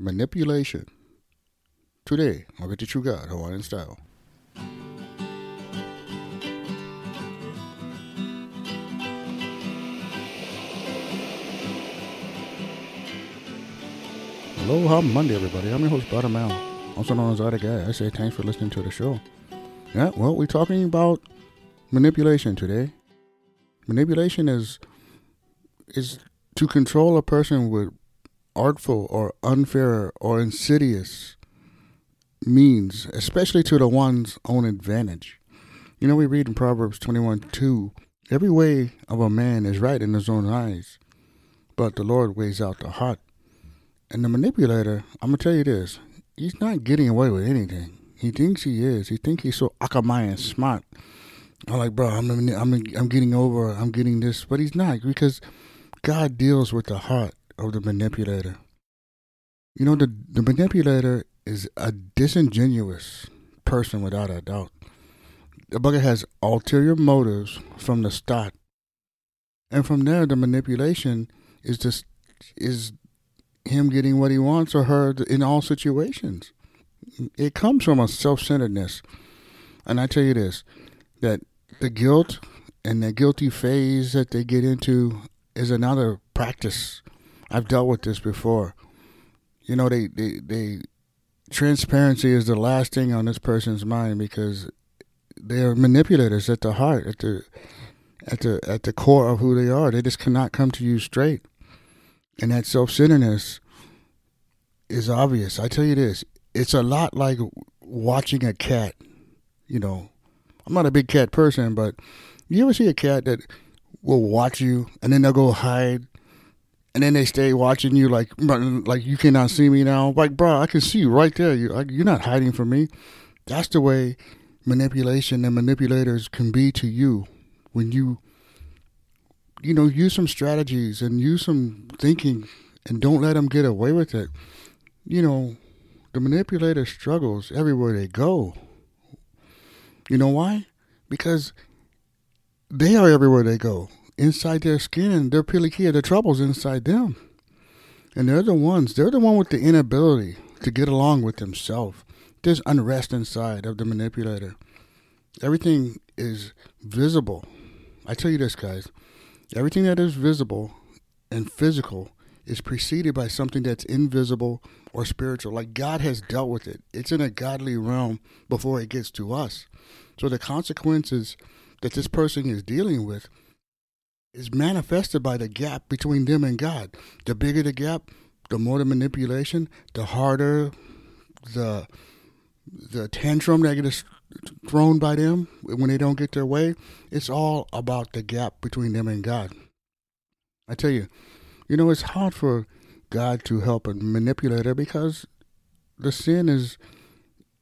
Manipulation. Today, I'll get the true God, Hawaiian style. Aloha Monday, everybody. I'm your host, Brother Mal, also known as Other Guy. I say thanks for listening to the show. Yeah, well, we're talking about manipulation today. Manipulation is is to control a person with artful or unfair or insidious means, especially to the one's own advantage. You know, we read in Proverbs 21 2 Every way of a man is right in his own eyes, but the Lord weighs out the heart. And the manipulator, I'm going to tell you this, he's not getting away with anything. He thinks he is. He thinks he's so akamai and smart. I'm like, bro, I'm, I'm, I'm getting over, I'm getting this. But he's not because God deals with the heart of the manipulator. You know, the, the manipulator is a disingenuous person without a doubt. The bugger has ulterior motives from the start. And from there, the manipulation is just is him getting what he wants or her in all situations. It comes from a self-centeredness. And I tell you this, that the guilt and the guilty phase that they get into is another practice. I've dealt with this before. You know, they, they, they transparency is the last thing on this person's mind because they're manipulators at the heart, at the at the at the core of who they are. They just cannot come to you straight. And that self centeredness is obvious. I tell you this, it's a lot like watching a cat. You know, I'm not a big cat person, but you ever see a cat that will watch you and then they'll go hide and then they stay watching you like like you cannot see me now. Like, bro, I can see you right there. You you're not hiding from me. That's the way manipulation and manipulators can be to you when you you know use some strategies and use some thinking and don't let them get away with it. You know, the manipulator struggles everywhere they go. You know why? Because they are everywhere they go inside their skin. They're pilikia. The trouble's inside them. And they're the ones, they're the one with the inability to get along with themselves. There's unrest inside of the manipulator. Everything is visible. I tell you this, guys. Everything that is visible and physical is preceded by something that's invisible or spiritual. Like God has dealt with it. It's in a godly realm before it gets to us. So the consequences that this person is dealing with is manifested by the gap between them and God. The bigger the gap, the more the manipulation, the harder the the tantrum that gets thrown by them when they don't get their way. It's all about the gap between them and God. I tell you, you know, it's hard for God to help a manipulator because the sin is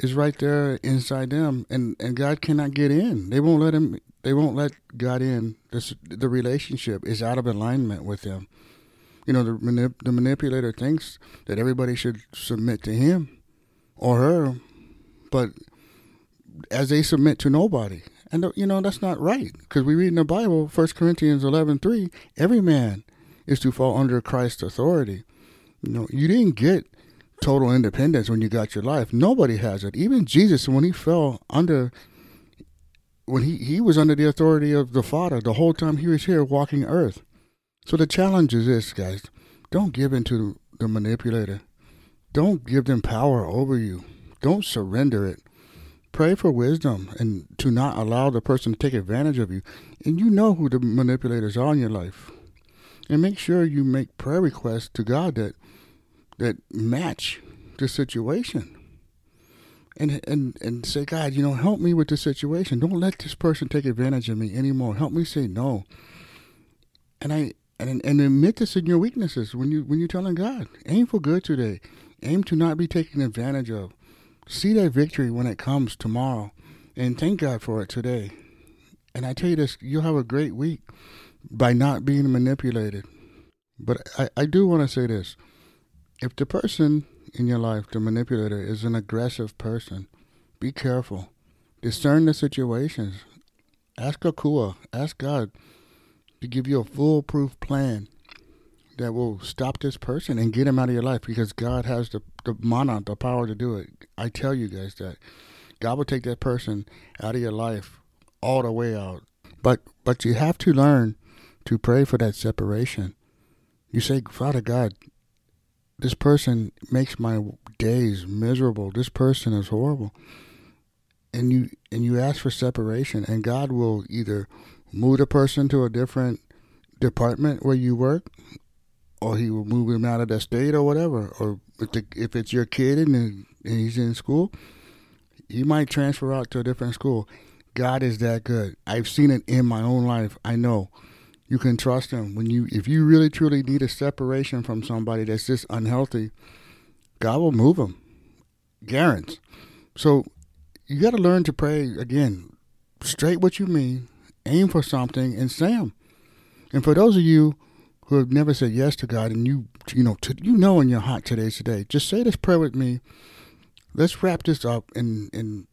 is right there inside them, and and God cannot get in. They won't let him they won't let God in. This, the relationship is out of alignment with them. You know, the, manip- the manipulator thinks that everybody should submit to him or her, but as they submit to nobody. And, you know, that's not right. Because we read in the Bible, 1 Corinthians 11 3, every man is to fall under Christ's authority. You know, you didn't get total independence when you got your life. Nobody has it. Even Jesus, when he fell under when he, he was under the authority of the Father the whole time he was here walking earth. So the challenge is this, guys. Don't give in to the manipulator. Don't give them power over you. Don't surrender it. Pray for wisdom and to not allow the person to take advantage of you. And you know who the manipulators are in your life. And make sure you make prayer requests to God that that match the situation and and and say, God, you know, help me with the situation. Don't let this person take advantage of me anymore. Help me say no. And I and and admit this in your weaknesses when you when you're telling God, aim for good today. Aim to not be taken advantage of. See that victory when it comes tomorrow, and thank God for it today. And I tell you this, you'll have a great week by not being manipulated. But I, I do want to say this. If the person in your life, the manipulator, is an aggressive person, be careful. Discern the situations. Ask Akua, ask God to give you a foolproof plan that will stop this person and get him out of your life because God has the, the mana, the power to do it. I tell you guys that God will take that person out of your life all the way out. But but you have to learn to pray for that separation. You say, Father God, this person makes my days miserable. This person is horrible. And you and you ask for separation and God will either move the person to a different department where you work or he will move him out of that state or whatever. Or if, the, if it's your kid and, and he's in school, he might transfer out to a different school. God is that good. I've seen it in my own life. I know you can trust him when you if you really truly need a separation from somebody that's just unhealthy. God will move them, guarantee. So you got to learn to pray again, straight what you mean, aim for something, and say them. And for those of you who have never said yes to God, and you you know to, you know in your heart today's today, just say this prayer with me. Let's wrap this up and and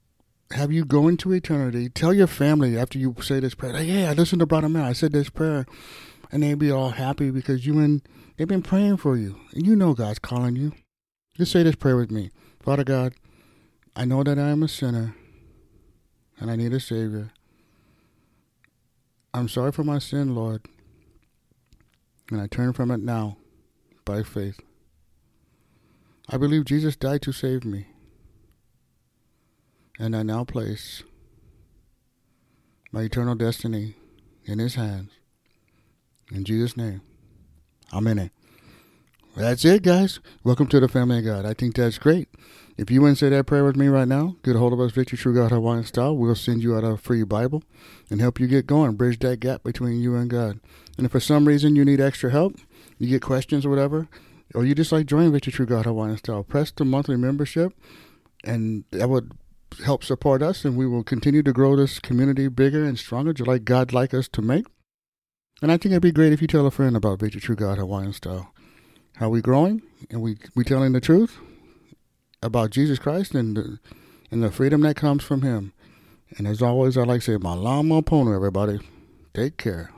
have you go into eternity. Tell your family after you say this prayer, like, yeah, I listened to Brother Mel. I said this prayer, and they'd be all happy because you and they've been praying for you, and you know God's calling you. Just say this prayer with me, Father God. I know that I am a sinner, and I need a Savior. I'm sorry for my sin, Lord, and I turn from it now by faith. I believe Jesus died to save me, and I now place my eternal destiny in His hands. In Jesus' name, Amen. That's it, guys. Welcome to the family of God. I think that's great. If you to say that prayer with me right now, get a hold of us, Victory True God Hawaiian Style. We'll send you out a free Bible and help you get going, bridge that gap between you and God. And if for some reason you need extra help, you get questions or whatever, or you just like join Victory True God Hawaiian Style, press the monthly membership, and that would help support us, and we will continue to grow this community bigger and stronger, just like God like us to make. And I think it'd be great if you tell a friend about Victory True God Hawaiian Style. How we growing and we we telling the truth about Jesus Christ and the, and the freedom that comes from Him. And as always, I like to say, malama pono, everybody. Take care.